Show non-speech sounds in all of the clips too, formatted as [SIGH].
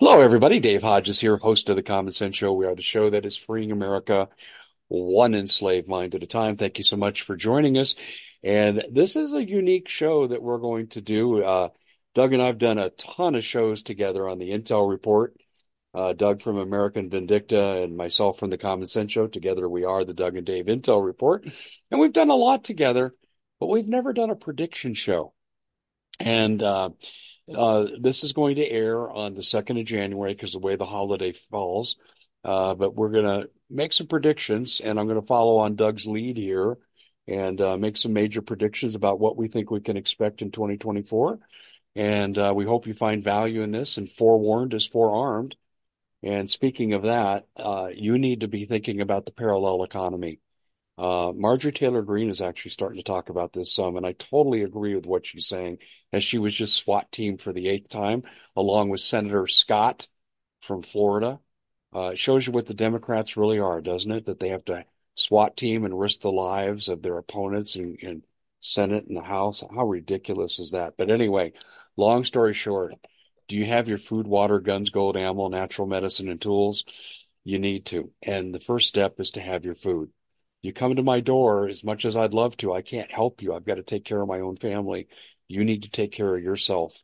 Hello, everybody. Dave Hodges here, host of the Common Sense Show. We are the show that is freeing America one enslaved mind at a time. Thank you so much for joining us. And this is a unique show that we're going to do. Uh, Doug and I've done a ton of shows together on the Intel Report. Uh, Doug from American Vindicta and myself from the Common Sense Show. Together we are the Doug and Dave Intel Report. And we've done a lot together, but we've never done a prediction show. And uh, uh, this is going to air on the 2nd of January because the way the holiday falls. Uh, but we're going to make some predictions, and I'm going to follow on Doug's lead here and uh, make some major predictions about what we think we can expect in 2024. And uh, we hope you find value in this. And forewarned is forearmed. And speaking of that, uh, you need to be thinking about the parallel economy. Uh, Marjorie Taylor Greene is actually starting to talk about this some, and I totally agree with what she's saying, as she was just SWAT team for the eighth time, along with Senator Scott from Florida. Uh, it shows you what the Democrats really are, doesn't it? That they have to SWAT team and risk the lives of their opponents in, in Senate and the House. How ridiculous is that? But anyway, long story short, do you have your food, water, guns, gold, ammo, natural medicine, and tools? You need to. And the first step is to have your food you come to my door as much as I'd love to. I can't help you. I've got to take care of my own family. You need to take care of yourself.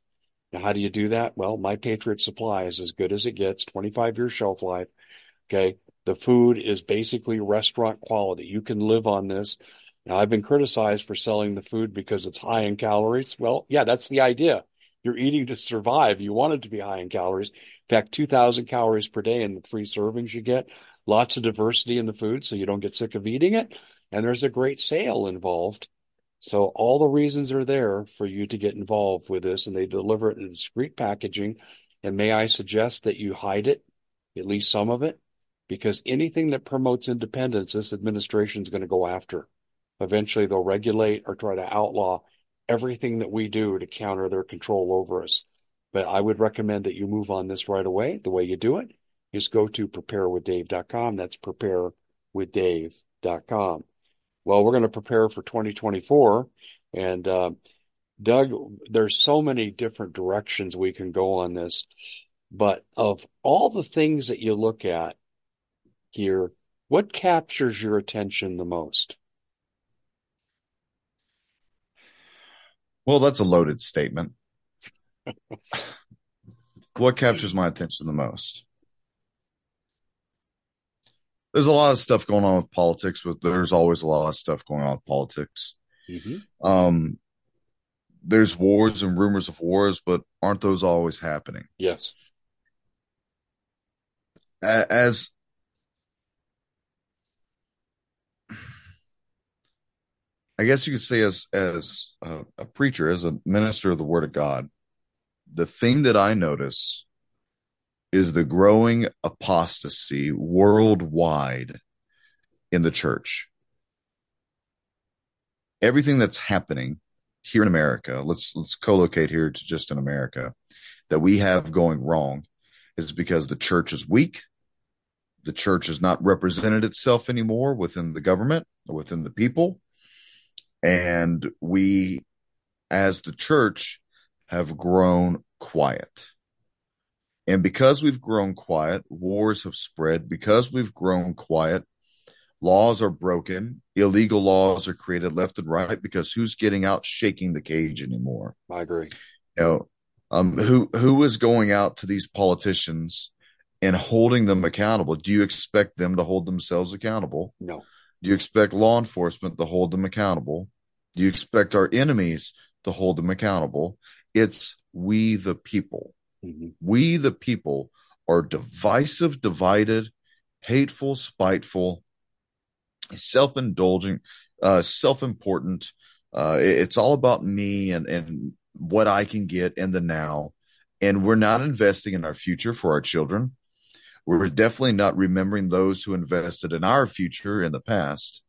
Now, how do you do that? Well, My Patriot Supply is as good as it gets, 25 year shelf life. Okay. The food is basically restaurant quality. You can live on this. Now, I've been criticized for selling the food because it's high in calories. Well, yeah, that's the idea. You're eating to survive. You want it to be high in calories. In fact, 2,000 calories per day in the three servings you get lots of diversity in the food so you don't get sick of eating it. And there's a great sale involved. So all the reasons are there for you to get involved with this and they deliver it in discreet packaging. And may I suggest that you hide it, at least some of it, because anything that promotes independence, this administration is going to go after. Eventually they'll regulate or try to outlaw everything that we do to counter their control over us. But I would recommend that you move on this right away. The way you do it just go to preparewithdave.com. That's preparewithdave.com. Well, we're going to prepare for 2024. And uh, Doug, there's so many different directions we can go on this. But of all the things that you look at here, what captures your attention the most? Well, that's a loaded statement. [LAUGHS] what captures my attention the most? There's a lot of stuff going on with politics, but there's always a lot of stuff going on with politics. Mm-hmm. Um, there's wars and rumors of wars, but aren't those always happening? Yes. As I guess you could say, as as a, a preacher, as a minister of the Word of God, the thing that I notice is the growing apostasy worldwide in the church. Everything that's happening here in America, let's let's co-locate here to just in America, that we have going wrong is because the church is weak. The church has not represented itself anymore within the government or within the people. And we, as the church, have grown quiet. And because we've grown quiet, wars have spread. Because we've grown quiet, laws are broken. Illegal laws are created left and right because who's getting out shaking the cage anymore? I agree. You know, um, who who is going out to these politicians and holding them accountable? Do you expect them to hold themselves accountable? No. Do you expect law enforcement to hold them accountable? Do you expect our enemies to hold them accountable? It's we the people. Mm-hmm. We, the people, are divisive, divided, hateful, spiteful, self indulgent, uh, self important. Uh, it's all about me and, and what I can get in the now. And we're not investing in our future for our children. We're definitely not remembering those who invested in our future in the past.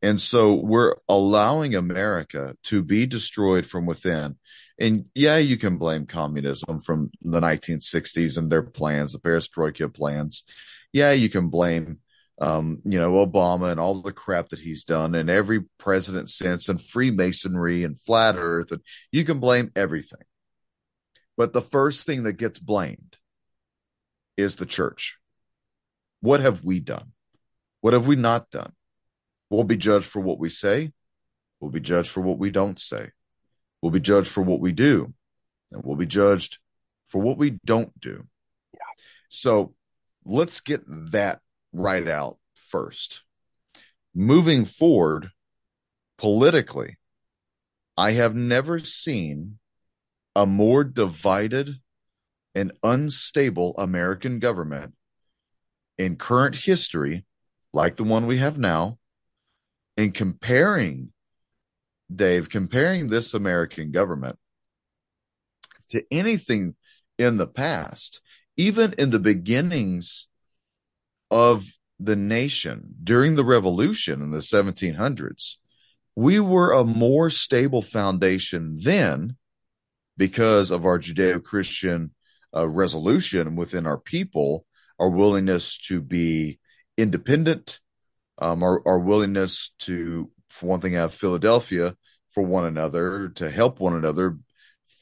And so we're allowing America to be destroyed from within. And yeah, you can blame communism from the 1960s and their plans, the perestroika plans. Yeah, you can blame, um, you know, Obama and all the crap that he's done and every president since and Freemasonry and flat earth. And you can blame everything. But the first thing that gets blamed is the church. What have we done? What have we not done? We'll be judged for what we say. We'll be judged for what we don't say. We'll be judged for what we do. And we'll be judged for what we don't do. Yeah. So let's get that right out first. Moving forward, politically, I have never seen a more divided and unstable American government in current history, like the one we have now, and comparing, Dave, comparing this American government to anything in the past, even in the beginnings of the nation during the revolution in the 1700s, we were a more stable foundation then because of our Judeo Christian uh, resolution within our people, our willingness to be independent, um, our, our willingness to, for one thing, have Philadelphia for one another, to help one another.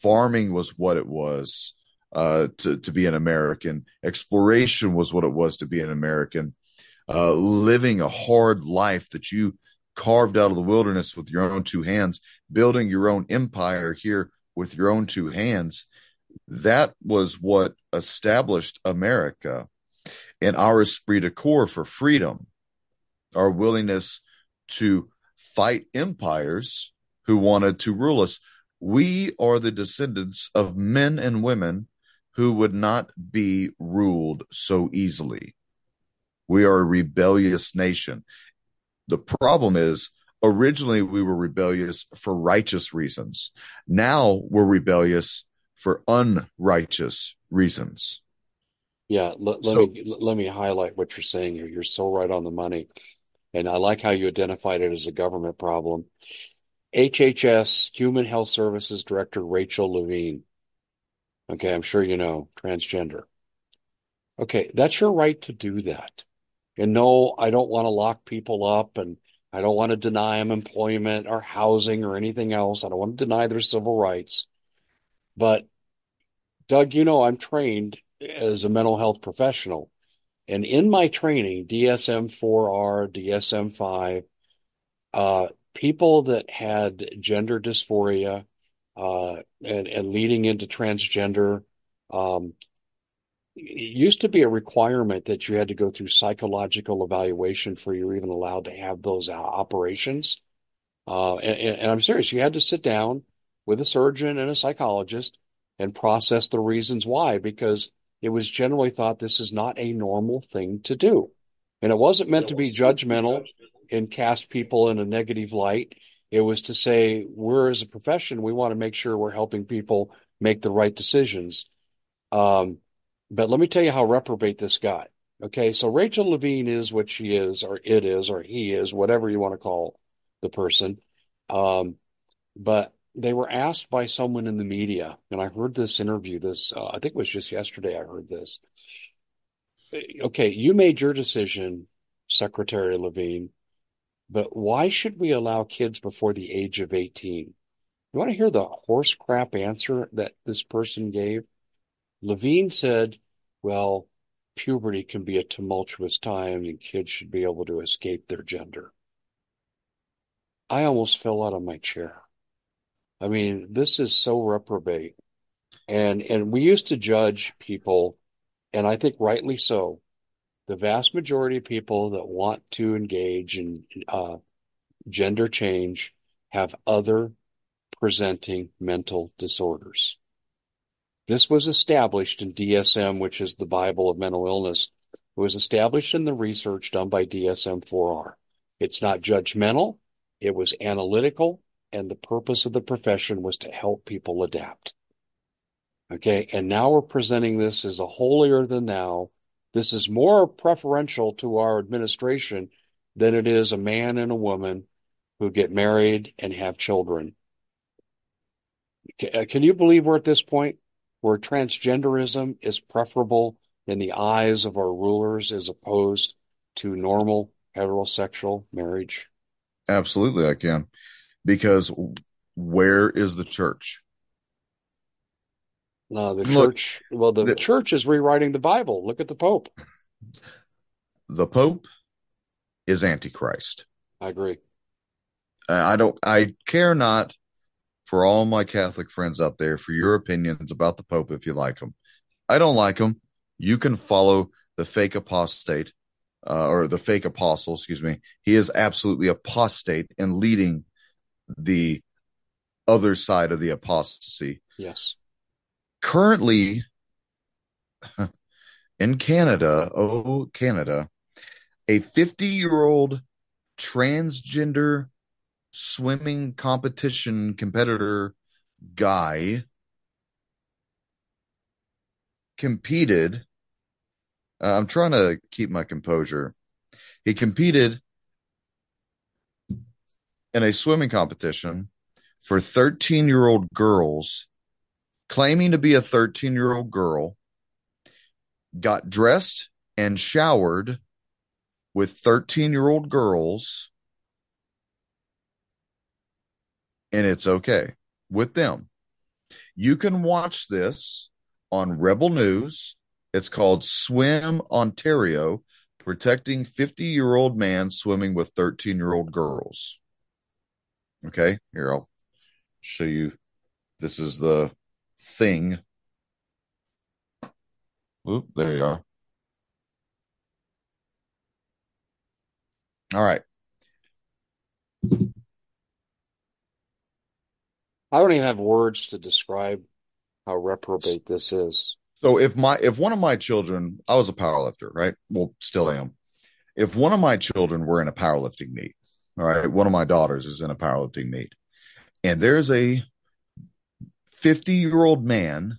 Farming was what it was uh, to, to be an American. Exploration was what it was to be an American. Uh, living a hard life that you carved out of the wilderness with your own two hands, building your own empire here with your own two hands. That was what established America and our esprit de corps for freedom, our willingness to fight empires who wanted to rule us. We are the descendants of men and women who would not be ruled so easily. We are a rebellious nation. The problem is originally we were rebellious for righteous reasons. Now we're rebellious for unrighteous reasons. Yeah, let, let so, me let me highlight what you're saying here. You're so right on the money. And I like how you identified it as a government problem. HHS Human Health Services Director Rachel Levine. Okay, I'm sure you know, transgender. Okay, that's your right to do that. And no, I don't want to lock people up and I don't want to deny them employment or housing or anything else. I don't want to deny their civil rights. But Doug, you know, I'm trained as a mental health professional. And in my training, DSM 4R, DSM 5, uh, people that had gender dysphoria uh, and, and leading into transgender um, it used to be a requirement that you had to go through psychological evaluation for you even allowed to have those operations. Uh, and, and, I'm serious. You had to sit down with a surgeon and a psychologist and process the reasons why, because it was generally thought this is not a normal thing to do. And it wasn't meant to be judgmental and cast people in a negative light. It was to say, we're as a profession, we want to make sure we're helping people make the right decisions. Um, but let me tell you how reprobate this got. Okay, so Rachel Levine is what she is, or it is, or he is, whatever you want to call the person. Um, but they were asked by someone in the media, and I heard this interview. This uh, I think it was just yesterday. I heard this. Okay, you made your decision, Secretary Levine, but why should we allow kids before the age of eighteen? You want to hear the horse crap answer that this person gave? Levine said well, puberty can be a tumultuous time and kids should be able to escape their gender. I almost fell out of my chair. I mean, this is so reprobate. And and we used to judge people, and I think rightly so. The vast majority of people that want to engage in uh, gender change have other presenting mental disorders. This was established in DSM, which is the Bible of mental illness. It was established in the research done by DSM-4R. It's not judgmental. It was analytical and the purpose of the profession was to help people adapt. Okay. And now we're presenting this as a holier than thou. This is more preferential to our administration than it is a man and a woman who get married and have children. Uh, can you believe we're at this point? where transgenderism is preferable in the eyes of our rulers as opposed to normal heterosexual marriage? Absolutely, I can. Because where is the church? No, the Look, church. Well, the, the church is rewriting the Bible. Look at the Pope. [LAUGHS] The Pope is Antichrist. I agree. I don't. I care not for all my Catholic friends out there for your opinions about the Pope if you like him. I don't like him. You can follow the fake apostate uh, or the fake apostle, excuse me. He is absolutely apostate and leading the other side of the apostasy. Yes. Currently, in Canada, oh, Canada, a 50 year old transgender swimming competition competitor guy competed. Uh, I'm trying to keep my composure. He competed in a swimming competition for 13 year old girls, claiming to be a 13 year old girl, got dressed and showered with 13 year old girls, and it's okay with them. You can watch this on Rebel News. It's called Swim Ontario Protecting 50 year old man swimming with 13 year old girls. Okay, here I'll show you. This is the thing. Oop, there you are. All right. I don't even have words to describe how reprobate this is. So if my if one of my children, I was a powerlifter, right? Well, still am. If one of my children were in a powerlifting meet, all right, one of my daughters is in a powerlifting meet, and there's a 50 year old man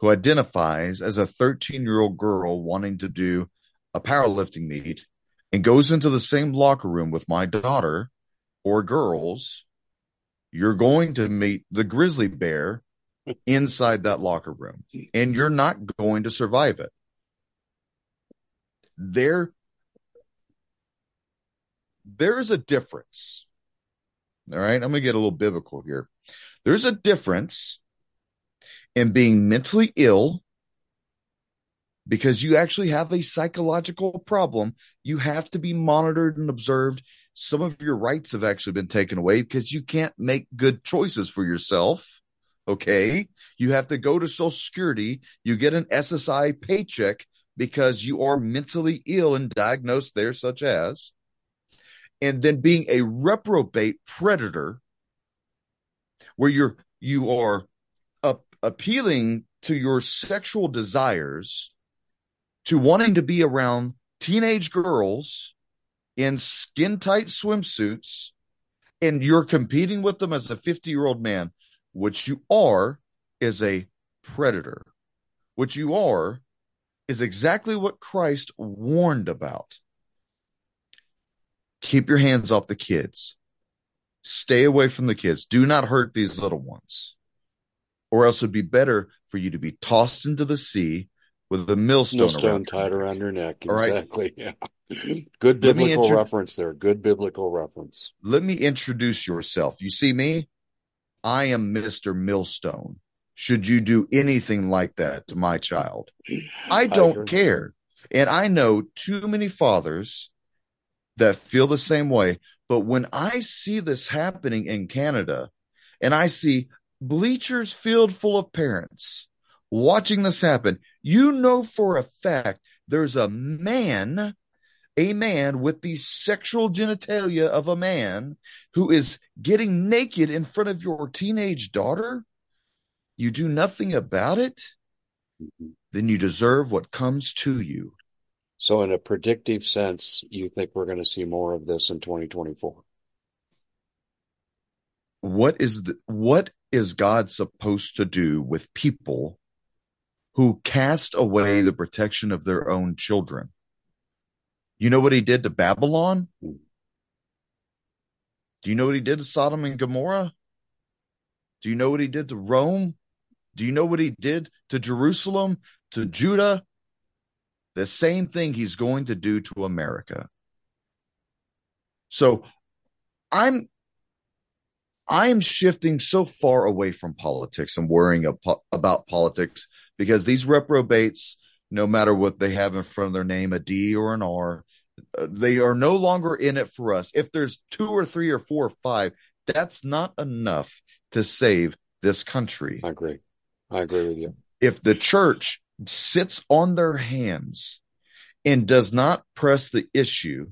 who identifies as a 13 year old girl wanting to do a powerlifting meet and goes into the same locker room with my daughter or girls, you're going to meet the grizzly bear inside that locker room and you're not going to survive it. There, there is a difference. All right. I'm going to get a little biblical here. There's a difference in being mentally ill because you actually have a psychological problem. You have to be monitored and observed. Some of your rights have actually been taken away because you can't make good choices for yourself. Okay. You have to go to Social Security. You get an SSI paycheck because you are mentally ill and diagnosed there, such as, and then being a reprobate predator where you're, you are appealing to your sexual desires to wanting to be around teenage girls in skin tight swimsuits and you're competing with them as a 50 year old man what you are is a predator. What you are is exactly what Christ warned about. Keep your hands off the kids. Stay away from the kids. Do not hurt these little ones. Or else it'd be better for you to be tossed into the sea with a millstone, millstone tied around your neck. Exactly. Right. [LAUGHS] Yeah. Good biblical reference there. Good biblical reference. Let me introduce yourself. You see me? I am Mr. Millstone. Should you do anything like that to my child? [LAUGHS] I don't I care. And I know too many fathers that feel the same way. But when I see this happening in Canada and I see bleachers filled full of parents watching this happen, you know for a fact there's a man a man with the sexual genitalia of a man who is getting naked in front of your teenage daughter, you do nothing about it, mm-hmm. then you deserve what comes to you. So, in a predictive sense, you think we're going to see more of this in 2024? What is the, what is God supposed to do with people who cast away the protection of their own children? You know what he did to Babylon? Hmm. Do you know what he did to Sodom and Gomorrah? Do you know what he did to Rome? Do you know what he did to Jerusalem, to Judah? The same thing he's going to do to America. So I'm I'm shifting so far away from politics and worrying about politics because these reprobates, no matter what they have in front of their name, a D or an R, uh, they are no longer in it for us. If there's two or three or four or five, that's not enough to save this country. I agree. I agree with you. If the church sits on their hands and does not press the issue,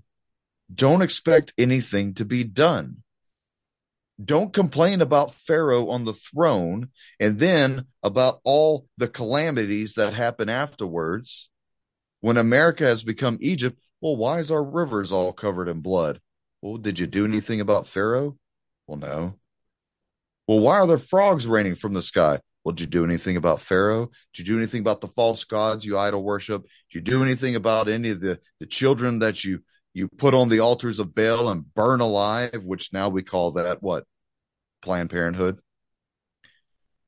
don't expect anything to be done. Don't complain about Pharaoh on the throne and then about all the calamities that happen afterwards. When America has become Egypt, well, why is our rivers all covered in blood? Well, did you do anything about Pharaoh? Well, no. Well, why are there frogs raining from the sky? Well, did you do anything about Pharaoh? Did you do anything about the false gods you idol worship? Did you do anything about any of the, the children that you you put on the altars of Baal and burn alive, which now we call that what? Planned Parenthood.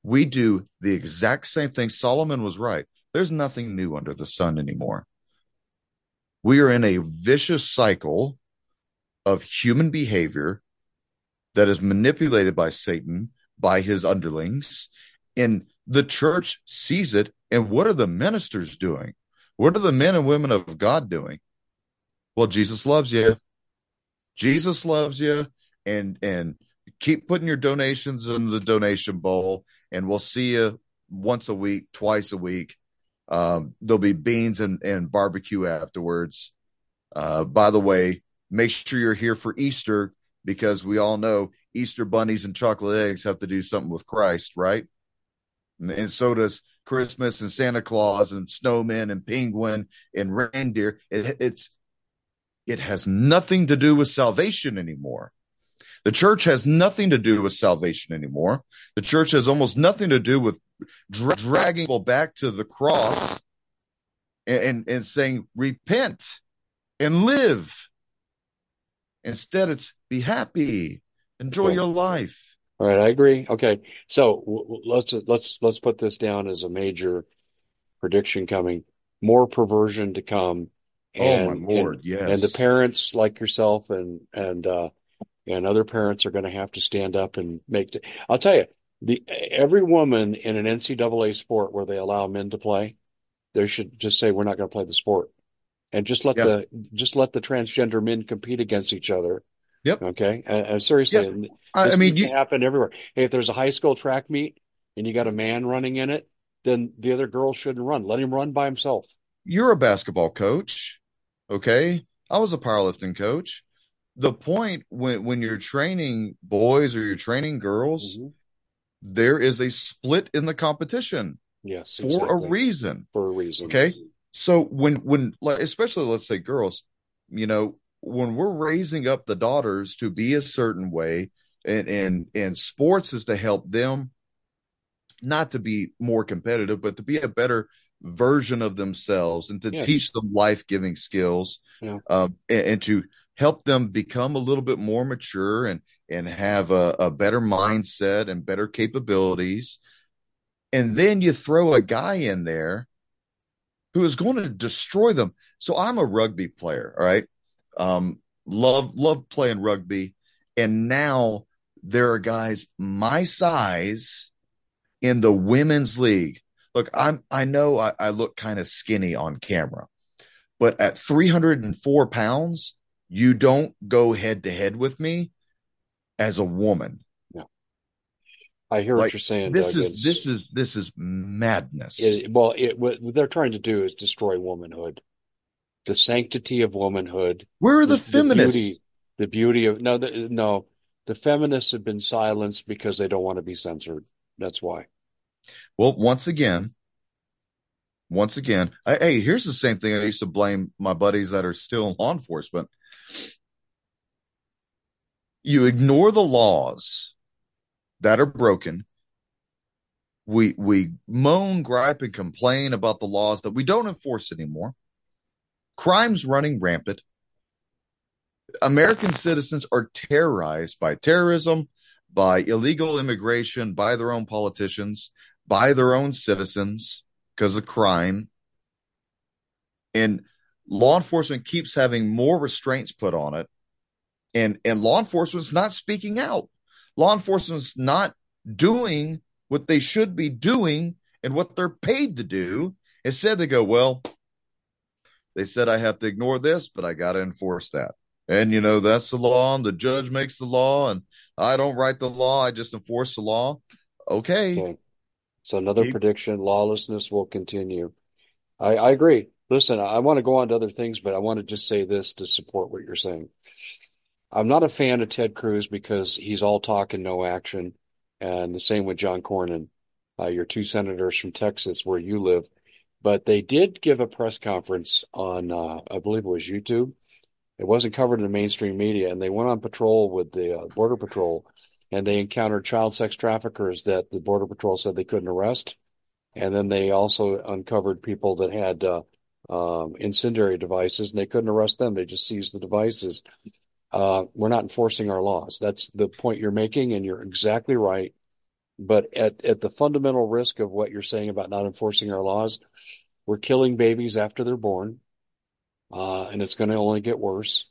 We do the exact same thing. Solomon was right. There's nothing new under the sun anymore. We are in a vicious cycle of human behavior that is manipulated by Satan, by his underlings, and the church sees it. And what are the ministers doing? What are the men and women of God doing? Well, Jesus loves you. Jesus loves you. And, and keep putting your donations in the donation bowl and we'll see you once a week, twice a week. Um, there'll be beans and, and barbecue afterwards. Uh, by the way, make sure you're here for Easter because we all know Easter bunnies and chocolate eggs have to do something with Christ, right? And, and so does Christmas and Santa Claus and snowmen and penguin and reindeer. It, it's it has nothing to do with salvation anymore. The church has nothing to do with salvation anymore. The church has almost nothing to do with dra- dragging people back to the cross and, and, and saying, repent and live. Instead, it's be happy, enjoy your life. All right, I agree. Okay, so w- let's let's let's put this down as a major prediction coming. More perversion to come. And, oh my lord! And, yes, and the parents like yourself and and uh, and other parents are going to have to stand up and make. T- I'll tell you, the every woman in an NCAA sport where they allow men to play, they should just say we're not going to play the sport, and just let the just let the transgender men compete against each other Yep. Okay. Uh, seriously, yep. I mean, you happen everywhere. Hey, if there's a high school track meet and you got a man running in it, then the other girl shouldn't run. Let him run by himself. You're a basketball coach. Okay. I was a powerlifting coach. The point when, when you're training boys or you're training girls, mm-hmm. there is a split in the competition. Yes. For exactly. a reason. For a reason. Okay. So when, when, especially let's say girls, you know, when we're raising up the daughters to be a certain way and and and sports is to help them not to be more competitive but to be a better version of themselves and to yes. teach them life-giving skills yeah. um, and, and, to help them become a little bit more mature and and have a, a better mindset and better capabilities and then you throw a guy in there who is going to destroy them so i'm a rugby player all right um, love love playing rugby, and now there are guys my size in the women's league. Look, I'm I know I, I look kind of skinny on camera, but at 304 pounds, you don't go head to head with me as a woman. Yeah. I hear like, what you're saying. This Doug. is it's, this is this is madness. It, well, it, what they're trying to do is destroy womanhood the sanctity of womanhood. Where are the, the feminists? The beauty, the beauty of no, the, no. The feminists have been silenced because they don't want to be censored. That's why. Well, once again, once again, I, hey, here's the same thing I used to blame my buddies that are still in law enforcement. You ignore the laws that are broken. We we moan, gripe, and complain about the laws that we don't enforce anymore. Crime's running rampant. American citizens are terrorized by terrorism, by illegal immigration, by their own politicians, by their own citizens because of crime. And law enforcement keeps having more restraints put on it. And and law enforcement's not speaking out. Law enforcement's not doing what they should be doing and what they're paid to do. Instead, they go, well, they said I have to ignore this, but I got to enforce that. And, you know, that's the law, and the judge makes the law, and I don't write the law, I just enforce the law. Okay. okay. So, another Keep- prediction lawlessness will continue. I, I agree. Listen, I want to go on to other things, but I want to just say this to support what you're saying. I'm not a fan of Ted Cruz because he's all talk and no action. And the same with John Cornyn, uh, your two senators from Texas, where you live. But they did give a press conference on, uh, I believe it was YouTube. It wasn't covered in the mainstream media, and they went on patrol with the uh, Border Patrol, and they encountered child sex traffickers that the Border Patrol said they couldn't arrest. And then they also uncovered people that had uh, um, incendiary devices, and they couldn't arrest them. They just seized the devices. Uh, we're not enforcing our laws. That's the point you're making, and you're exactly right. But at, at the fundamental risk of what you're saying about not enforcing our laws, we're killing babies after they're born, uh, and it's going to only get worse.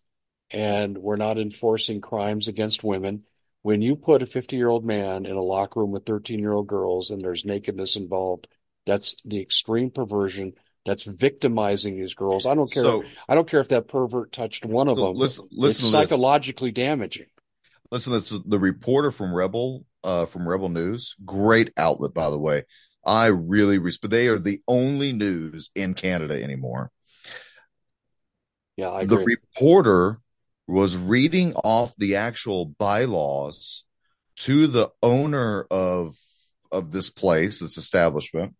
And we're not enforcing crimes against women. When you put a 50 year old man in a locker room with 13 year old girls and there's nakedness involved, that's the extreme perversion that's victimizing these girls. I don't care. So, I don't care if that pervert touched one of so them. Listen, listen it's psychologically this. damaging. Listen, this the reporter from Rebel, uh, from Rebel News. Great outlet, by the way. I really respect. They are the only news in Canada anymore. Yeah, I the reporter was reading off the actual bylaws to the owner of of this place, this establishment,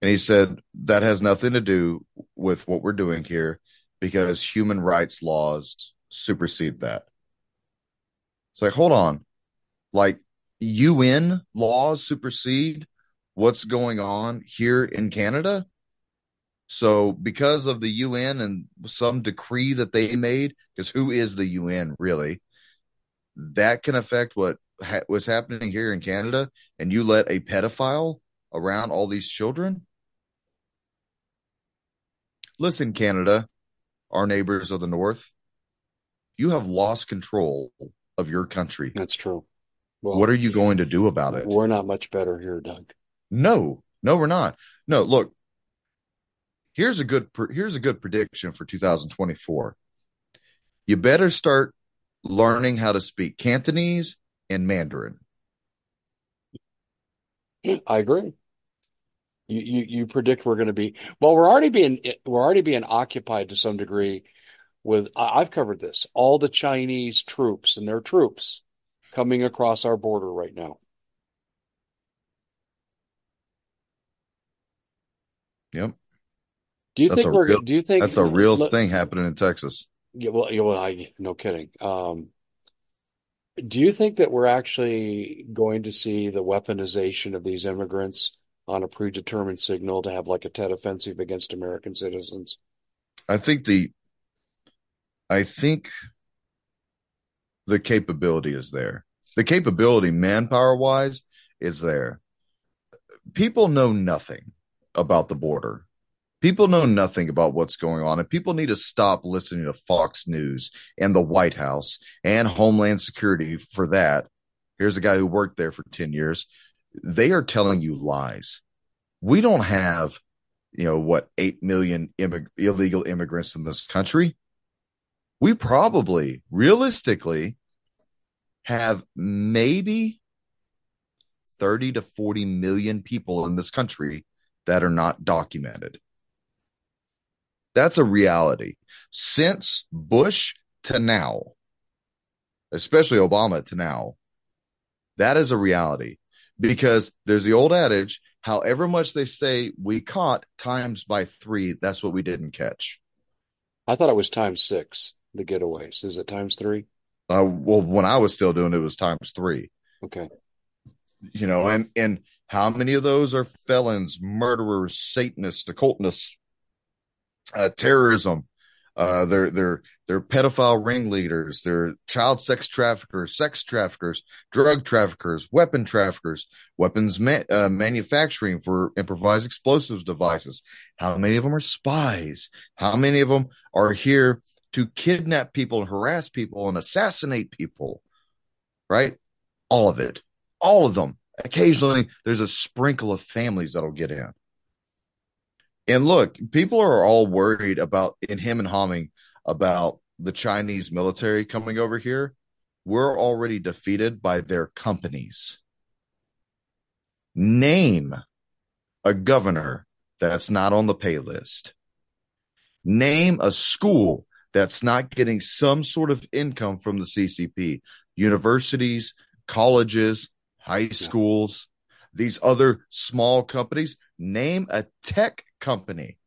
and he said that has nothing to do with what we're doing here because human rights laws supersede that. It's like, hold on. Like UN laws supersede what's going on here in Canada? So, because of the UN and some decree that they made, because who is the UN really? That can affect what ha- was happening here in Canada, and you let a pedophile around all these children? Listen, Canada, our neighbors of the North, you have lost control of your country. That's true. Well, what are you going to do about it? We're not much better here, Doug. No, no, we're not. No, look, here's a good here's a good prediction for 2024. You better start learning how to speak Cantonese and Mandarin. I agree. You, you, you predict we're going to be well. We're already being we're already being occupied to some degree with. I've covered this. All the Chinese troops and their troops coming across our border right now. Yep. Do you that's think we're? Real, do you think that's a real look, thing happening in Texas? Yeah. Well, yeah, well, I no kidding. Um, do you think that we're actually going to see the weaponization of these immigrants on a predetermined signal to have like a Tet offensive against American citizens? I think the I think the capability is there. The capability manpower wise is there. People know nothing about the border. People know nothing about what's going on, and people need to stop listening to Fox News and the White House and Homeland Security for that. Here's a guy who worked there for 10 years they are telling you lies. We don't have, you know, what, 8 million immig- illegal immigrants in this country. We probably, realistically, have maybe 30 to 40 million people in this country that are not documented. That's a reality. Since Bush to now, especially Obama to now, that is a reality because there's the old adage however much they say we caught times by three, that's what we didn't catch. I thought it was times six, the getaways. Is it times three? Uh, well, when I was still doing it, it was times three. Okay. You know, and, and how many of those are felons, murderers, Satanists, occultists, uh, terrorism, uh, they're they're they're pedophile ringleaders, they're child sex traffickers, sex traffickers, drug traffickers, weapon traffickers, weapons ma- uh, manufacturing for improvised explosives devices. How many of them are spies? How many of them are here to kidnap people and harass people and assassinate people? right? All of it, all of them. Occasionally, there's a sprinkle of families that'll get in. And look, people are all worried about in him and humming about the Chinese military coming over here. We're already defeated by their companies. Name a governor that's not on the pay list. Name a school that's not getting some sort of income from the CCP. Universities, colleges, high schools, these other small companies. Name a tech company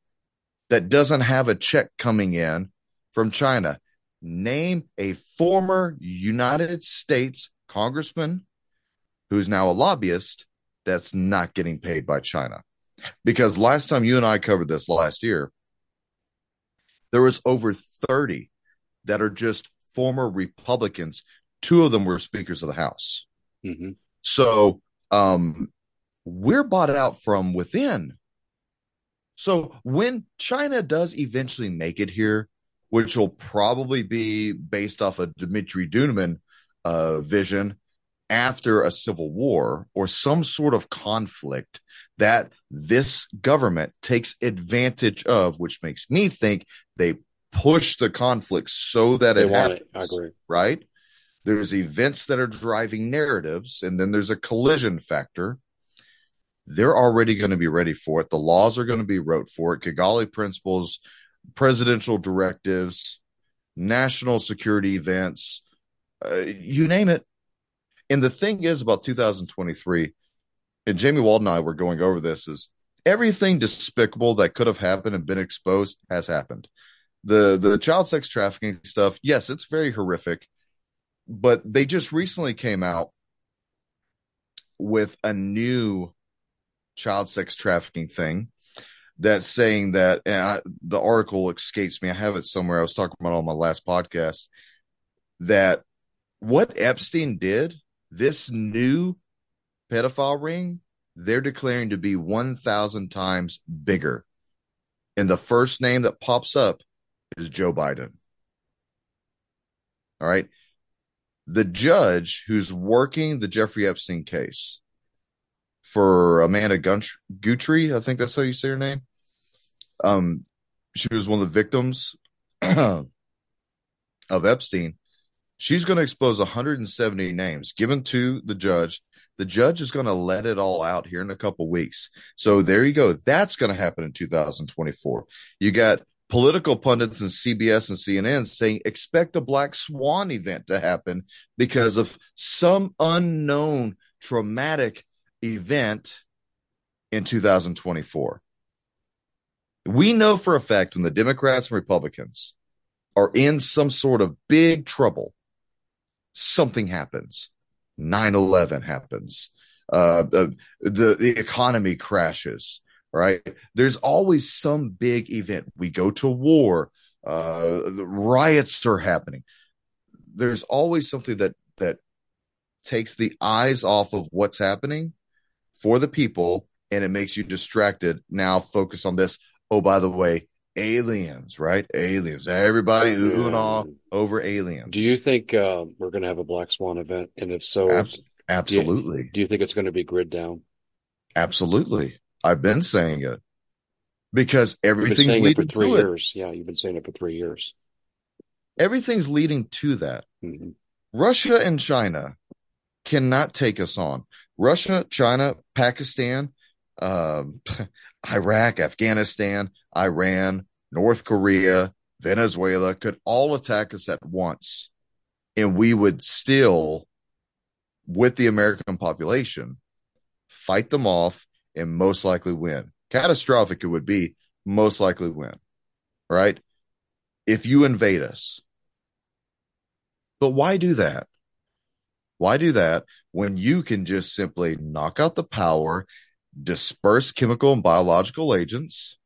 that doesn't have a check coming in from China. Name a former United States congressman who's now a lobbyist that's not getting paid by China. Because last time you and I covered this last year, there was over 30 that are just former Republicans. Two of them were speakers of the House. Mm-hmm. So um, we're bought out from within. So when China does eventually make it here, which will probably be based off of Dimitri Duneman uh, vision after a civil war or some sort of conflict that this government takes advantage of, which makes me think they push the conflict so that they it happens. It. I agree. Right? There's events that are driving narratives, and then there's a collision factor. They're already going to be ready for it. The laws are going to be wrote for it. Kigali principles, presidential directives, national security events, uh, you name it. And the thing is about 2023, and Jamie Wald and I were going over this, is everything despicable that could have happened and been exposed has happened. The the child sex trafficking stuff, yes, it's very horrific but they just recently came out with a new child sex trafficking thing that's saying that and I, the article escapes me i have it somewhere i was talking about on my last podcast that what epstein did this new pedophile ring they're declaring to be 1000 times bigger and the first name that pops up is joe biden all right the judge who's working the Jeffrey Epstein case for Amanda Guthrie, I think that's how you say her name. Um, she was one of the victims [CLEARS THROAT] of Epstein. She's going to expose 170 names given to the judge. The judge is going to let it all out here in a couple weeks. So there you go. That's going to happen in 2024. You got political pundits and CBS and CNN saying expect a black swan event to happen because of some unknown traumatic event in 2024. We know for a fact when the Democrats and Republicans are in some sort of big trouble, something happens. 9 11 happens. Uh, the, the, the economy crashes right? There's always some big event. We go to war, uh, the riots are happening. There's always something that that takes the eyes off of what's happening for the people, and it makes you distracted. Now focus on this. Oh, by the way, aliens, right? Aliens. Everybody ooh and ah over aliens. Do you think uh, we're going to have a black swan event? And if so, Ab- absolutely. Do you, do you, think it's going to be grid down? Absolutely. I've been saying it because everything's leading for three years. It. Yeah, you've been saying it for three years. Everything's leading to that. Mm-hmm. Russia and China cannot take us on. Russia, China, Pakistan, uh, [LAUGHS] Iraq, Afghanistan, Iran, North Korea, Venezuela could all attack us at once. And we would still, with the American population, fight them off and most likely win. Catastrophic it would be, most likely win, right? If you invade us. But why do that? Why do that when you can just simply knock out the power, disperse chemical and biological agents,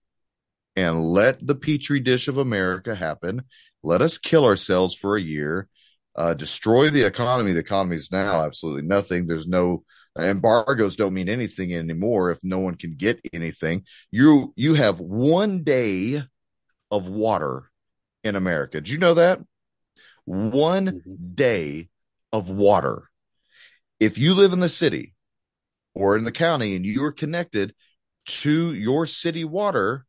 and let the petri dish of America happen? Let us kill ourselves for a year, uh, destroy the economy. The economy is now absolutely nothing. There's no embargoes don't mean anything anymore if no one can get anything. You you have one day of water in America. Did you know that? One mm-hmm. day of water. If you live in the city or in the county and you are connected to your city water,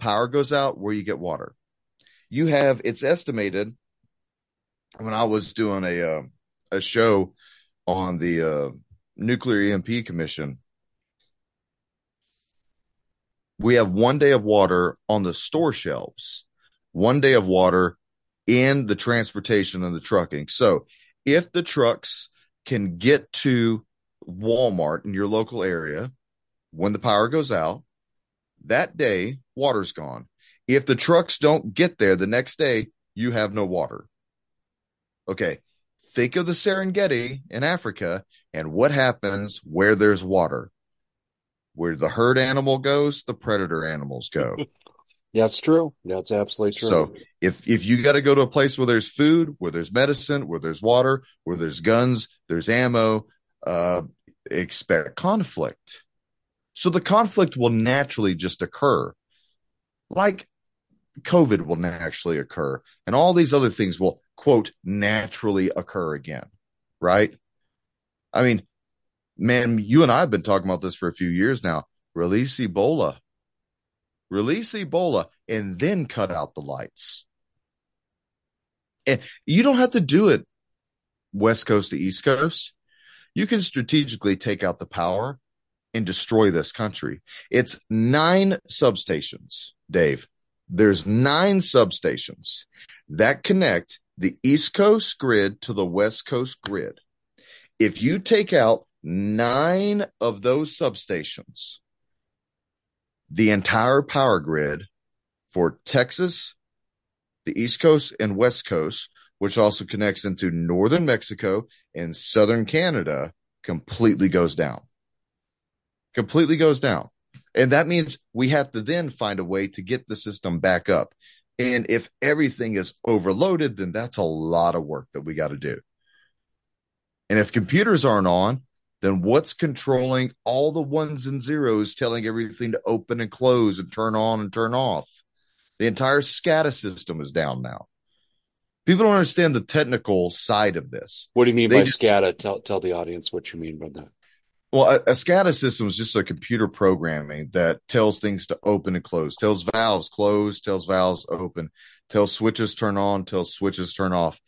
power goes out where you get water. You have, it's estimated when I was doing a, uh, a show on the uh, Nuclear EMP Commission, we have one day of water on the store shelves, one day of water in the transportation and the trucking. So if the trucks can get to Walmart in your local area when the power goes out, that day, water's gone. If the trucks don't get there the next day, you have no water. Okay. Think of the Serengeti in Africa and what happens where there's water. Where the herd animal goes, the predator animals go. [LAUGHS] That's true. That's absolutely true. So if if you got to go to a place where there's food, where there's medicine, where there's water, where there's guns, there's ammo, uh, expect conflict. So the conflict will naturally just occur, like COVID will naturally occur, and all these other things will quote naturally occur again, right? I mean, man, you and I have been talking about this for a few years now. Release Ebola release Ebola, and then cut out the lights. And you don't have to do it West Coast to East Coast. You can strategically take out the power and destroy this country. It's nine substations, Dave. There's nine substations that connect the East Coast grid to the West Coast grid. If you take out nine of those substations, the entire power grid for Texas, the East Coast and West Coast, which also connects into northern Mexico and southern Canada, completely goes down. Completely goes down. And that means we have to then find a way to get the system back up. And if everything is overloaded, then that's a lot of work that we got to do. And if computers aren't on, then what's controlling all the ones and zeros telling everything to open and close and turn on and turn off? The entire SCADA system is down now. People don't understand the technical side of this. What do you mean they by just, SCADA? Tell tell the audience what you mean by that. Well, a, a SCADA system is just a computer programming that tells things to open and close, tells valves close, tells valves open, tells switches turn on, tells switches turn off.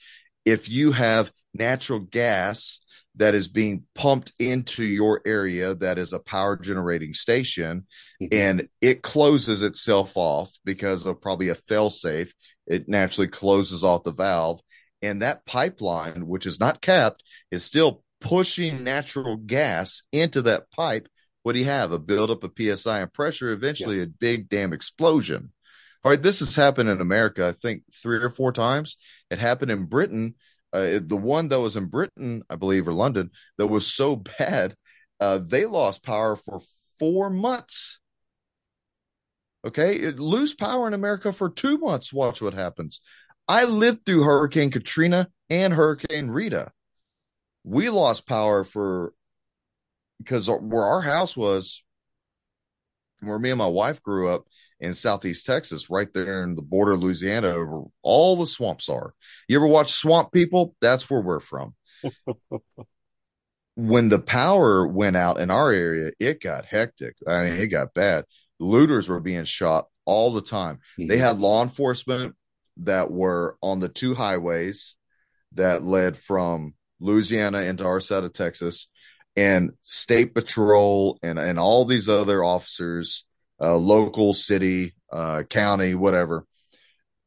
If you have natural gas that is being pumped into your area that is a power generating station mm-hmm. and it closes itself off because of probably a fail safe it naturally closes off the valve and that pipeline which is not capped is still pushing natural gas into that pipe what do you have a buildup of psi and pressure eventually yeah. a big damn explosion all right this has happened in america i think three or four times it happened in britain uh, the one that was in Britain, I believe, or London, that was so [LAUGHS] bad, uh, they lost power for four months. Okay, it, lose power in America for two months. Watch what happens. I lived through Hurricane Katrina and Hurricane Rita. We lost power for because where our house was, where me and my wife grew up, in southeast Texas, right there in the border of Louisiana, where all the swamps are. You ever watch Swamp People? That's where we're from. [LAUGHS] when the power went out in our area, it got hectic. I mean, it got bad. Looters were being shot all the time. Mm-hmm. They had law enforcement that were on the two highways that led from Louisiana into our side of Texas and state patrol and, and all these other officers uh, local, city, uh, county, whatever.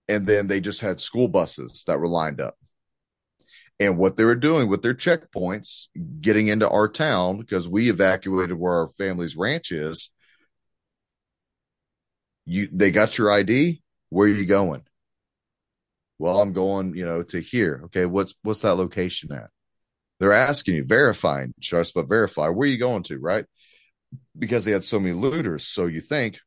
And then they just had school buses that were lined up. And what they were doing with their checkpoints, getting into our town, because we evacuated where our family's ranch is. You, they got your ID. Where are you going? Well, I'm going, you know, to here. Okay. What's, what's that location at? They're asking you, verifying, trust but verify. Where are you going to? Right because they had so many looters. So you think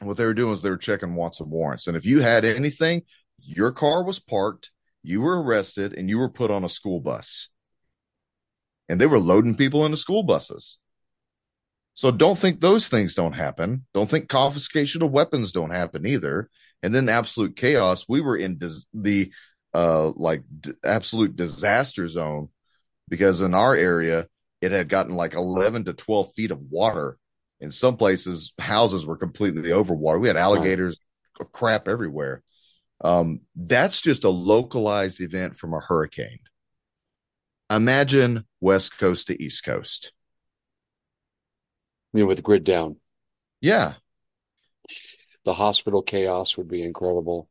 what they were doing was they were checking wants and warrants. And if you had anything, your car was parked, you were arrested, and you were put on a school bus. And they were loading people into school buses. So don't think those things don't happen. Don't think confiscation of weapons don't happen either. And then absolute chaos. We were in the uh like d- absolute disaster zone because in our area, it had gotten like 11 to 12 feet of water. In some places, houses were completely overwater. We had alligators, right. crap everywhere. Um, that's just a localized event from a hurricane. Imagine West Coast to East Coast. I mean, with grid down. Yeah. The hospital chaos would be incredible.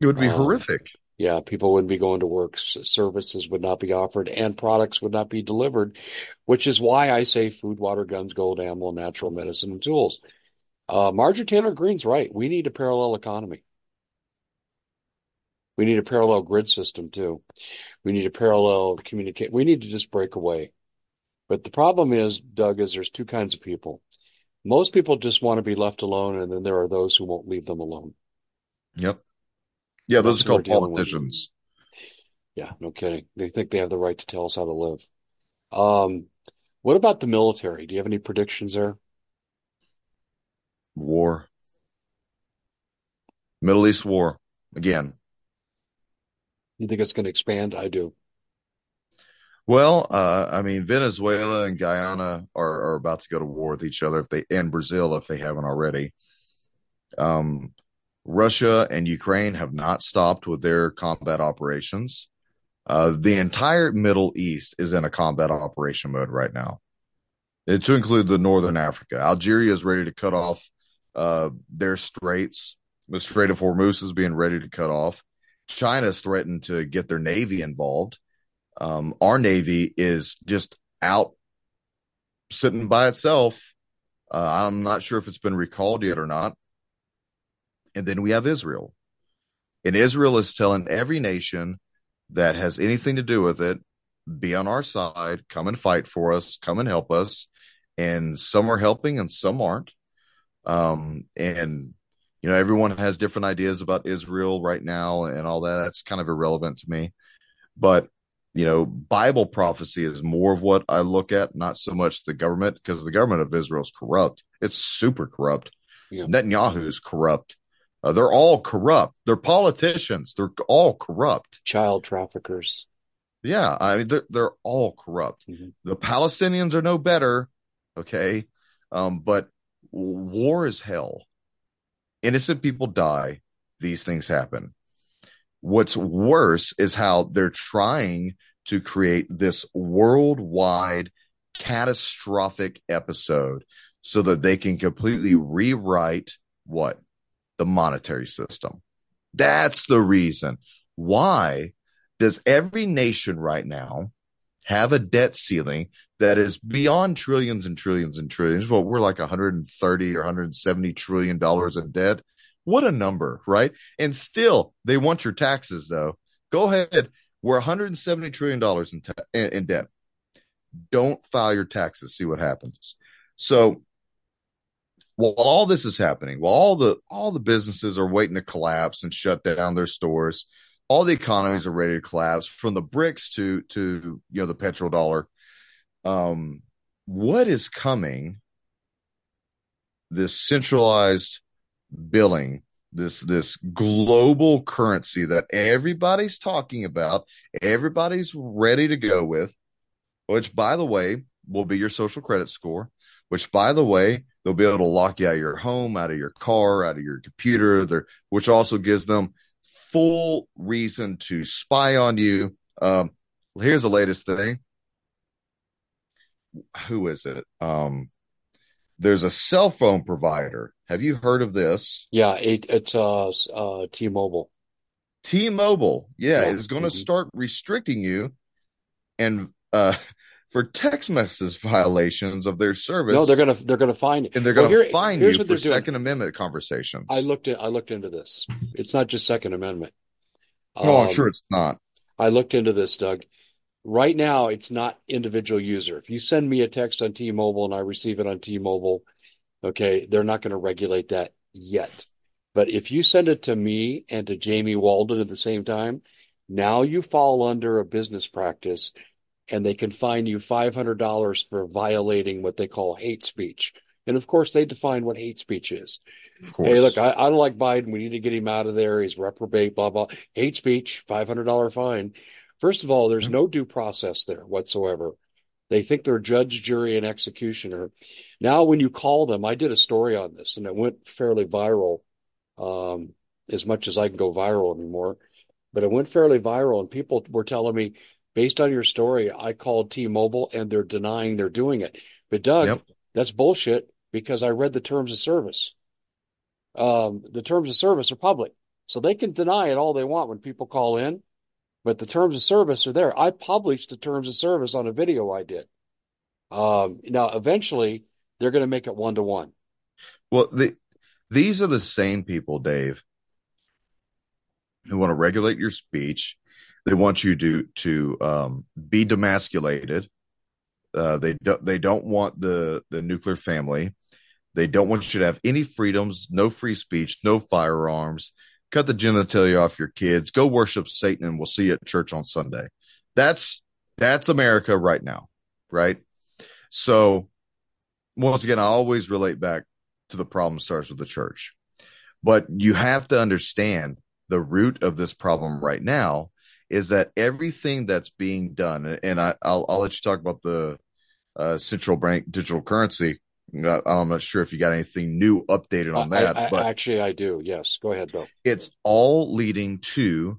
It would be um, horrific. Yeah, people wouldn't be going to work. Services would not be offered and products would not be delivered, which is why I say food, water, guns, gold, ammo, natural medicine, and tools. Uh, Marjorie Taylor Greene's right. We need a parallel economy. We need a parallel grid system too. We need a parallel communicate. We need to just break away. But the problem is, Doug, is there's two kinds of people. Most people just want to be left alone, and then there are those who won't leave them alone. Yep. Yeah, those are called politicians. Yeah, no kidding. They think they have the right to tell us how to live. Um, what about the military? Do you have any predictions there? War. Middle East war again. You think it's going to expand? I do. Well, uh, I mean, Venezuela and Guyana are, are about to go to war with each other if they and Brazil if they haven't already. Um, Russia and Ukraine have not stopped with their combat operations. Uh, the entire Middle East is in a combat operation mode right now, it, to include the Northern Africa. Algeria is ready to cut off uh, their straits. The Strait of Hormuz is being ready to cut off. China's threatened to get their navy involved. Um, our Navy is just out sitting by itself. Uh, I'm not sure if it's been recalled yet or not. And then we have Israel. And Israel is telling every nation that has anything to do with it be on our side, come and fight for us, come and help us. And some are helping and some aren't. Um, and, you know, everyone has different ideas about Israel right now and all that. That's kind of irrelevant to me. But you know, Bible prophecy is more of what I look at, not so much the government, because the government of Israel is corrupt. It's super corrupt. Yeah. Netanyahu is corrupt. Uh, they're all corrupt. They're politicians. They're all corrupt. Child traffickers. Yeah, I mean they're they're all corrupt. Mm-hmm. The Palestinians are no better, okay, um, but war is hell. Innocent people die. These things happen. What's worse is how they're trying to create this worldwide catastrophic episode so that they can completely rewrite what? The monetary system. That's the reason. Why does every nation right now have a debt ceiling that is beyond trillions and trillions and trillions? Well, we're like 130 or 170 trillion dollars in debt. What a number, right? And still, they want your taxes, though. Go ahead. We're 170 trillion dollars in, ta- in debt. Don't file your taxes. See what happens. So, while all this is happening, while all the all the businesses are waiting to collapse and shut down their stores, all the economies are ready to collapse, from the BRICS to to you know the petrodollar. Um, what is coming? This centralized billing this this global currency that everybody's talking about everybody's ready to go with which by the way will be your social credit score which by the way they'll be able to lock you out of your home out of your car out of your computer there which also gives them full reason to spy on you um here's the latest thing who is it um there's a cell phone provider. Have you heard of this? Yeah, it, it's uh, uh, T-Mobile. T-Mobile, yeah, yeah. is going to mm-hmm. start restricting you, and uh, for text message violations of their service. No, they're gonna they're gonna find it, and they're gonna well, fine you for Second Amendment conversations. I looked at I looked into this. It's not just Second Amendment. No, um, I'm sure it's not. I looked into this, Doug. Right now, it's not individual user. If you send me a text on T-Mobile and I receive it on T-Mobile, okay, they're not going to regulate that yet. But if you send it to me and to Jamie Walden at the same time, now you fall under a business practice and they can fine you $500 for violating what they call hate speech. And of course, they define what hate speech is. Hey, look, I, I, don't like Biden. We need to get him out of there. He's reprobate, blah, blah. Hate speech, $500 fine. First of all, there's mm-hmm. no due process there whatsoever. They think they're judge, jury, and executioner. Now, when you call them, I did a story on this and it went fairly viral, um, as much as I can go viral anymore. But it went fairly viral, and people were telling me, based on your story, I called T Mobile and they're denying they're doing it. But Doug, yep. that's bullshit because I read the terms of service. Um, the terms of service are public, so they can deny it all they want when people call in but the terms of service are there. I published the terms of service on a video I did. Um, now, eventually, they're going to make it one to one. Well, the, these are the same people, Dave, who want to regulate your speech. They want you to to um, be demasculated. Uh, they don't they don't want the the nuclear family. They don't want you to have any freedoms, no free speech, no firearms cut the genitalia off your kids, go worship Satan, and we'll see you at church on Sunday. That's that's America right now, right? So once again, I always relate back to the problem starts with the church. But you have to understand the root of this problem right now is that everything that's being done, and I, will I'll let you talk about the uh, central bank digital currency I'm not sure if you got anything new updated on that. I, I, but actually, I do. Yes, go ahead though. It's all leading to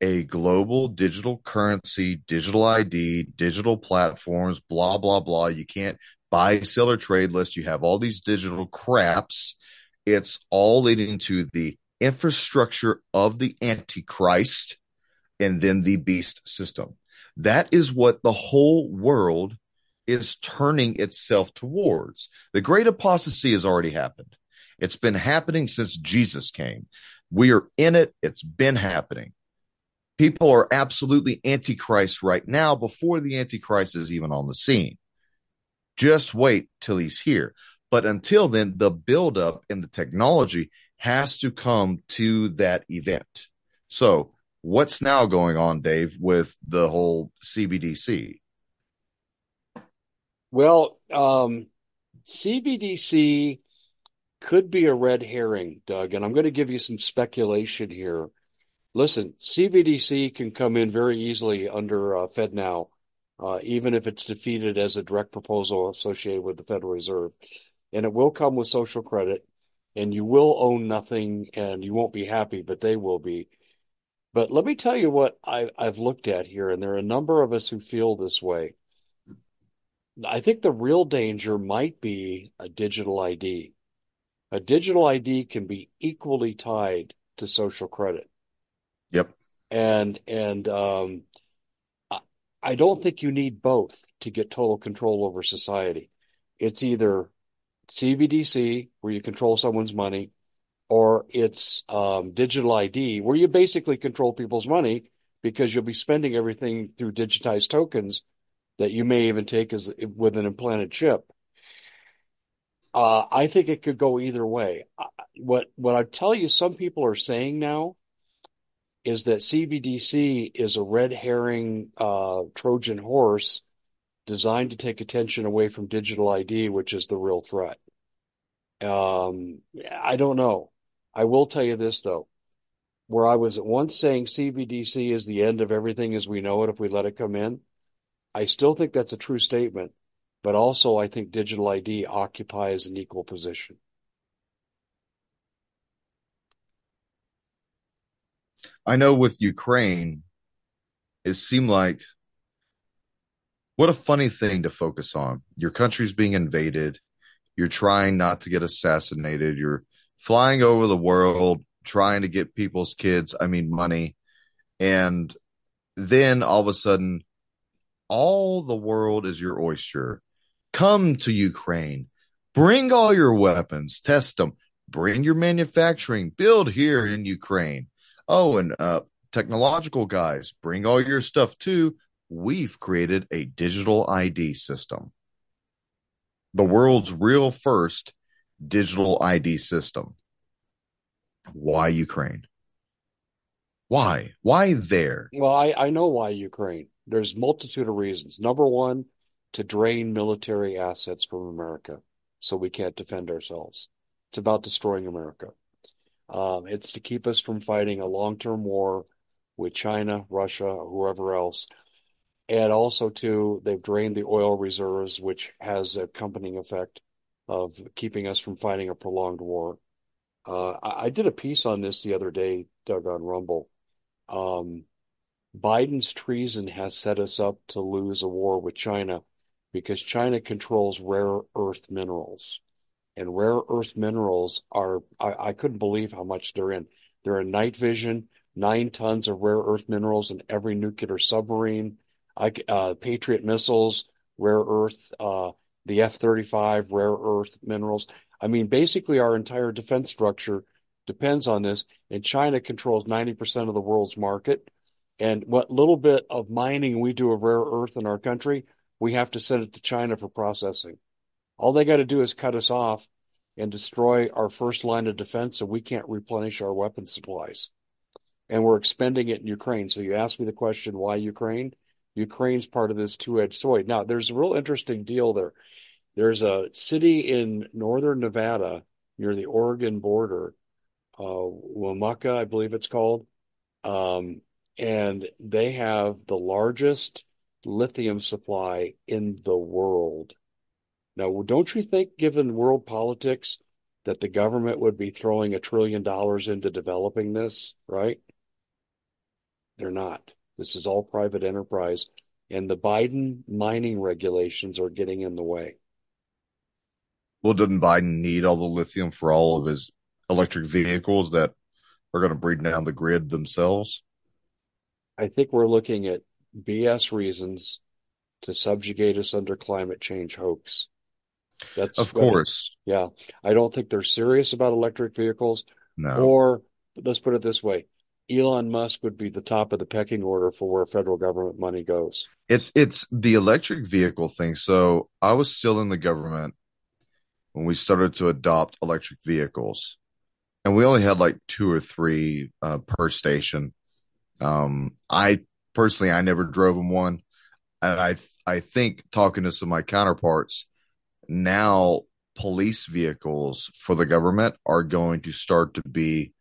a global digital currency, digital ID, digital platforms, blah blah blah. You can't buy, sell, or trade list. You have all these digital craps. It's all leading to the infrastructure of the Antichrist and then the beast system. That is what the whole world is turning itself towards. The great apostasy has already happened. It's been happening since Jesus came. We are in it. It's been happening. People are absolutely antichrist right now before the antichrist is even on the scene. Just wait till he's here. But until then, the buildup in the technology has to come to that event. So what's now going on, Dave, with the whole CBDC? Well, um, CBDC could be a red herring, Doug, and I'm going to give you some speculation here. Listen, CBDC can come in very easily under uh, FedNow, uh, even if it's defeated as a direct proposal associated with the Federal Reserve. And it will come with social credit, and you will own nothing, and you won't be happy, but they will be. But let me tell you what I, I've looked at here, and there are a number of us who feel this way. I think the real danger might be a digital ID. A digital ID can be equally tied to social credit. Yep. And and um, I don't think you need both to get total control over society. It's either CBDC where you control someone's money, or it's um, digital ID where you basically control people's money because you'll be spending everything through digitized tokens that you may even take as with an implanted chip. Uh, I think it could go either way. What what I tell you, some people are saying now is that CBDC is a red herring uh, Trojan horse designed to take attention away from digital ID, which is the real threat. Um, I don't know. I will tell you this though, where I was at once saying CBDC is the end of everything as we know it if we let it come in. I still think that's a true statement, but also I think digital ID occupies an equal position. I know with Ukraine, it seemed like what a funny thing to focus on. Your country's being invaded. You're trying not to get assassinated. You're flying over the world trying to get people's kids, I mean, money. And then all of a sudden, all the world is your oyster. Come to Ukraine. Bring all your weapons, test them, bring your manufacturing, build here in Ukraine. Oh, and uh, technological guys, bring all your stuff too. We've created a digital ID system. The world's real first digital ID system. Why Ukraine? Why? Why there? Well, I, I know why Ukraine. There's multitude of reasons. Number one, to drain military assets from America so we can't defend ourselves. It's about destroying America. Um, it's to keep us from fighting a long term war with China, Russia, whoever else. And also, too, they've drained the oil reserves, which has a accompanying effect of keeping us from fighting a prolonged war. Uh, I, I, did a piece on this the other day, Doug, on Rumble. Um, Biden's treason has set us up to lose a war with China because China controls rare earth minerals. And rare earth minerals are, I, I couldn't believe how much they're in. They're in night vision, nine tons of rare earth minerals in every nuclear submarine, I, uh, Patriot missiles, rare earth, uh, the F 35, rare earth minerals. I mean, basically, our entire defense structure depends on this, and China controls 90% of the world's market. And what little bit of mining we do of rare earth in our country, we have to send it to China for processing. All they got to do is cut us off and destroy our first line of defense so we can't replenish our weapon supplies. And we're expending it in Ukraine. So you ask me the question, why Ukraine? Ukraine's part of this two-edged sword. Now, there's a real interesting deal there. There's a city in northern Nevada near the Oregon border, uh, Winnemucca, I believe it's called. Um, and they have the largest lithium supply in the world. Now, don't you think, given world politics, that the government would be throwing a trillion dollars into developing this, right? They're not. This is all private enterprise, and the Biden mining regulations are getting in the way. Well, doesn't Biden need all the lithium for all of his electric vehicles that are going to breed down the grid themselves? I think we're looking at BS reasons to subjugate us under climate change hoax. That's of course. Yeah. I don't think they're serious about electric vehicles. No. Or let's put it this way. Elon Musk would be the top of the pecking order for where federal government money goes. It's it's the electric vehicle thing. So I was still in the government when we started to adopt electric vehicles, and we only had like two or three uh, per station. Um, I personally, I never drove in one, and I I think talking to some of my counterparts now, police vehicles for the government are going to start to be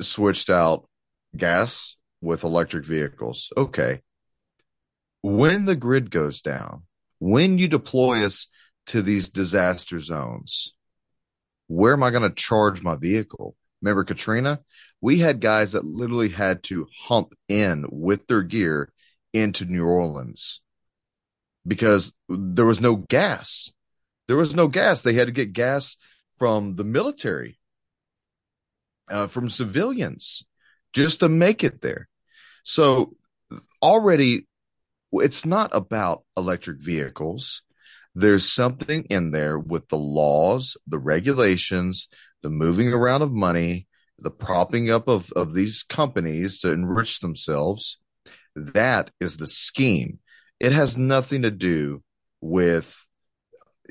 switched out gas with electric vehicles. Okay. When the grid goes down, when you deploy us to these disaster zones, where am I going to charge my vehicle? Remember Katrina? we had guys that literally had to hump in with their gear into New Orleans because there was no gas. There was no gas. They had to get gas from the military, uh, from civilians, just to make it there. So already, it's not about electric vehicles. There's something in there with the laws, the regulations, the moving around of money, the propping up of, of these companies to enrich themselves. That is the scheme. It has nothing to do with,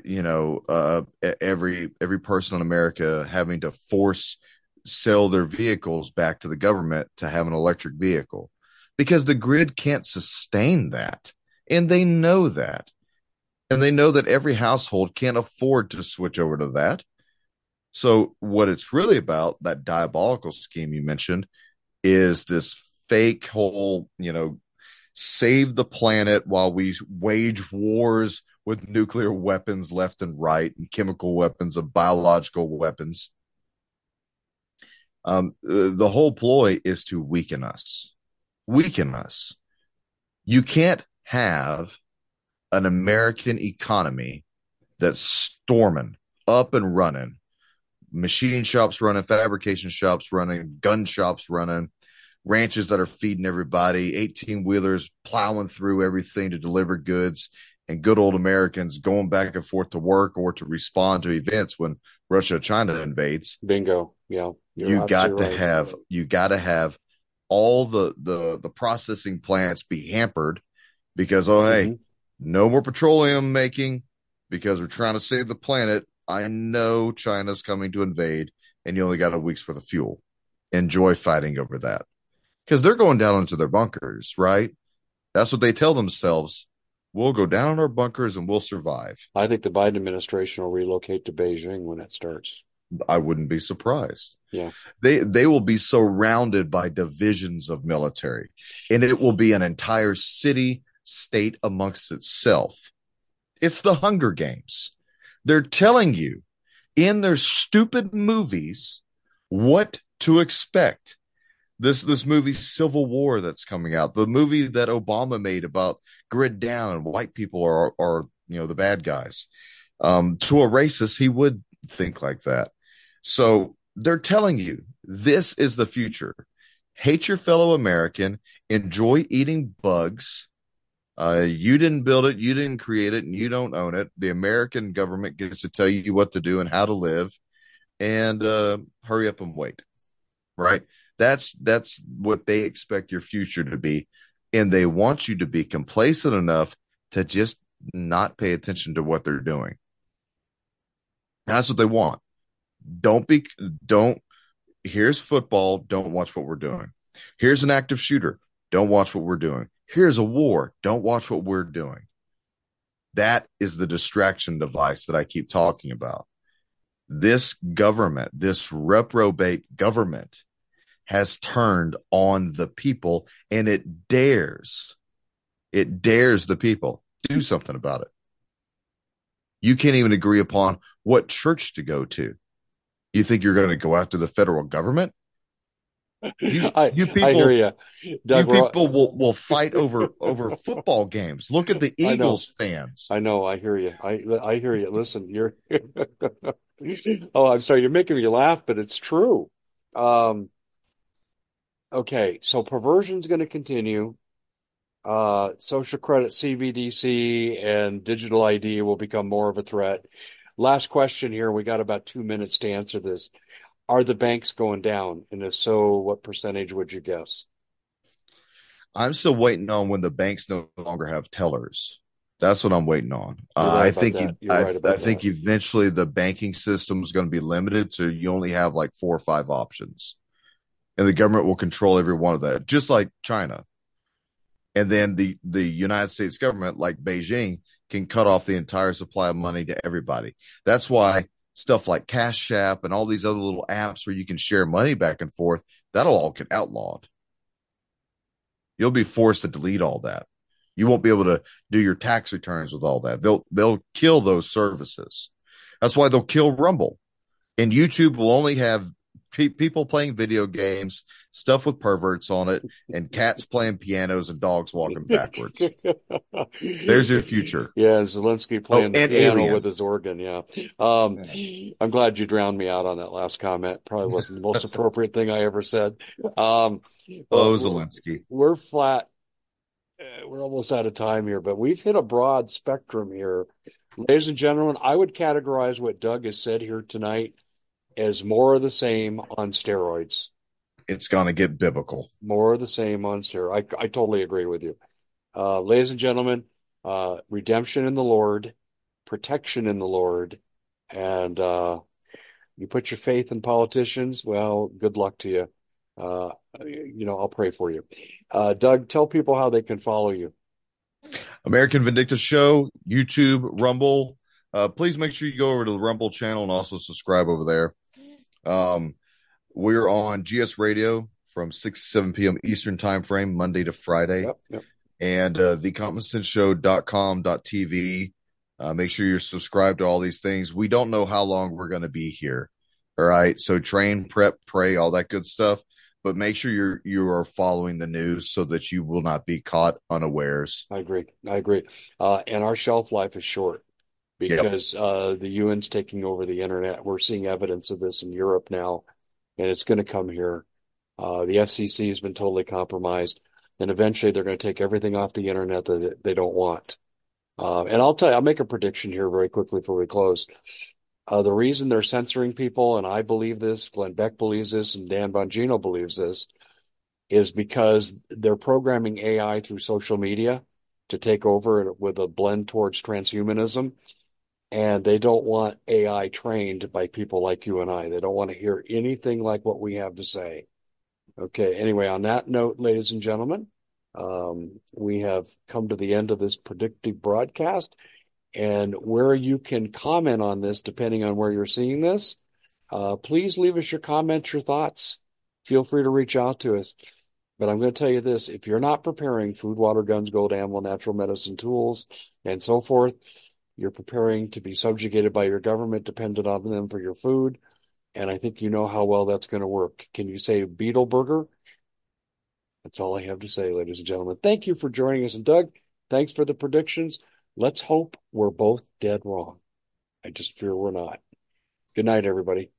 you know, uh, every, every person in America having to force sell their vehicles back to the government to have an electric vehicle because the grid can't sustain that. And they know that. And they know that every household can't afford to switch over to that. So what it's really about, that diabolical scheme you mentioned, is this fake whole, you know, save the planet while we wage wars with nuclear weapons left and right and chemical weapons and biological weapons. Um, the whole ploy is to weaken us, weaken us. You can't have an American economy that's storming up and running machine shops running, fabrication shops running, gun shops running, ranches that are feeding everybody, 18 wheelers plowing through everything to deliver goods, and good old Americans going back and forth to work or to respond to events when Russia China invades. Bingo. Yeah. You got to right. have you got to have all the the the processing plants be hampered because oh mm-hmm. hey, no more petroleum making because we're trying to save the planet I know China's coming to invade and you only got a week's worth of fuel. Enjoy fighting over that. Because they're going down into their bunkers, right? That's what they tell themselves. We'll go down in our bunkers and we'll survive. I think the Biden administration will relocate to Beijing when it starts. I wouldn't be surprised. Yeah. They they will be surrounded by divisions of military and it will be an entire city state amongst itself. It's the Hunger Games. They're telling you in their stupid movies what to expect. This this movie Civil War that's coming out, the movie that Obama made about grid down and white people are are you know the bad guys. Um, to a racist, he would think like that. So they're telling you this is the future. Hate your fellow American, enjoy eating bugs. Uh, you didn't build it, you didn't create it, and you don't own it. The American government gets to tell you what to do and how to live, and uh, hurry up and wait. Right? That's that's what they expect your future to be, and they want you to be complacent enough to just not pay attention to what they're doing. That's what they want. Don't be, don't, here's football. Don't watch what we're doing. Here's an active shooter. Don't watch what we're doing. Here's a war. Don't watch what we're doing. That is the distraction device that I keep talking about. This government, this reprobate government has turned on the people and it dares, it dares the people do something about it. You can't even agree upon what church to go to. You think you're going to go after the federal government? You, [LAUGHS] I, you people, I hear you. Doug, you people will, will [LAUGHS] fight over over football games. Look at the Eagles I fans. I know. I hear you. I I hear you. Listen, you're. [LAUGHS] oh, I'm sorry. You're making me laugh, but it's true. Um. Okay, so perversion's going to continue uh, social credit CBDC and digital ID will become more of a threat. Last question here. We got about two minutes to answer this. Are the banks going down? And if so, what percentage would you guess? I'm still waiting on when the banks no longer have tellers. That's what I'm waiting on. Uh, I think I, right I think eventually the banking system is going to be limited to you only have like four or five options, and the government will control every one of that, just like China and then the the United States government, like Beijing, can cut off the entire supply of money to everybody. That's why stuff like Cash App and all these other little apps where you can share money back and forth, that'll all get outlawed. You'll be forced to delete all that. You won't be able to do your tax returns with all that. They'll they'll kill those services. That's why they'll kill Rumble. And YouTube will only have pe- people playing video games, stuff with perverts on it, and cats playing pianos and dogs walking backwards. [LAUGHS] There's your future. Yeah, Zelensky playing oh, the piano aliens. with his organ. Yeah. Um. I'm glad you drowned me out on that last comment. Probably wasn't the most appropriate thing I ever said. Um, oh, Zelensky. We're, we're flat. Uh, we're almost out of time here, but we've hit a broad spectrum here. Ladies and gentlemen, I would categorize what Doug has said here tonight as more of the same on steroids. It's going to get biblical. More of the same on steroids. I, I totally agree with you. Uh, ladies and gentlemen, uh, redemption in the Lord, protection in the Lord, and uh, you put your faith in politicians, well, good luck to you. Uh, you know, I'll pray for you. Uh, Doug, tell people how they can follow you. American Vindicta Show, YouTube, Rumble. Uh, please make sure you go over to the Rumble channel and also subscribe over there. Um, we're on GS Radio from 6 to 7 p.m. Eastern time frame, Monday to Friday. Yep, yep. And uh, thecommonsenseshow.com.tv. Uh, make sure you're subscribed to all these things. We don't know how long we're going to be here. All right. So train, prep, pray, all that good stuff. But make sure you're you are following the news so that you will not be caught unawares. I agree. I agree. Uh, and our shelf life is short because yep. uh, the UN's taking over the internet. We're seeing evidence of this in Europe now, and it's going to come here. Uh, the FCC has been totally compromised, and eventually they're going to take everything off the internet that they don't want. Uh, and I'll tell you, I'll make a prediction here very quickly before we close. Uh, the reason they're censoring people, and I believe this, Glenn Beck believes this, and Dan Bongino believes this, is because they're programming AI through social media to take over with a blend towards transhumanism and they don't want AI trained by people like you and I. They don't want to hear anything like what we have to say. Okay. Anyway, on that note, ladies and gentlemen, um, we have come to the end of this predictive broadcast. And where you can comment on this, depending on where you're seeing this, Uh, please leave us your comments, your thoughts. Feel free to reach out to us. But I'm going to tell you this if you're not preparing food, water, guns, gold, ammo, natural medicine, tools, and so forth, you're preparing to be subjugated by your government, dependent on them for your food. And I think you know how well that's going to work. Can you say beetle burger? That's all I have to say, ladies and gentlemen. Thank you for joining us. And Doug, thanks for the predictions. Let's hope we're both dead wrong. I just fear we're not. Good night, everybody.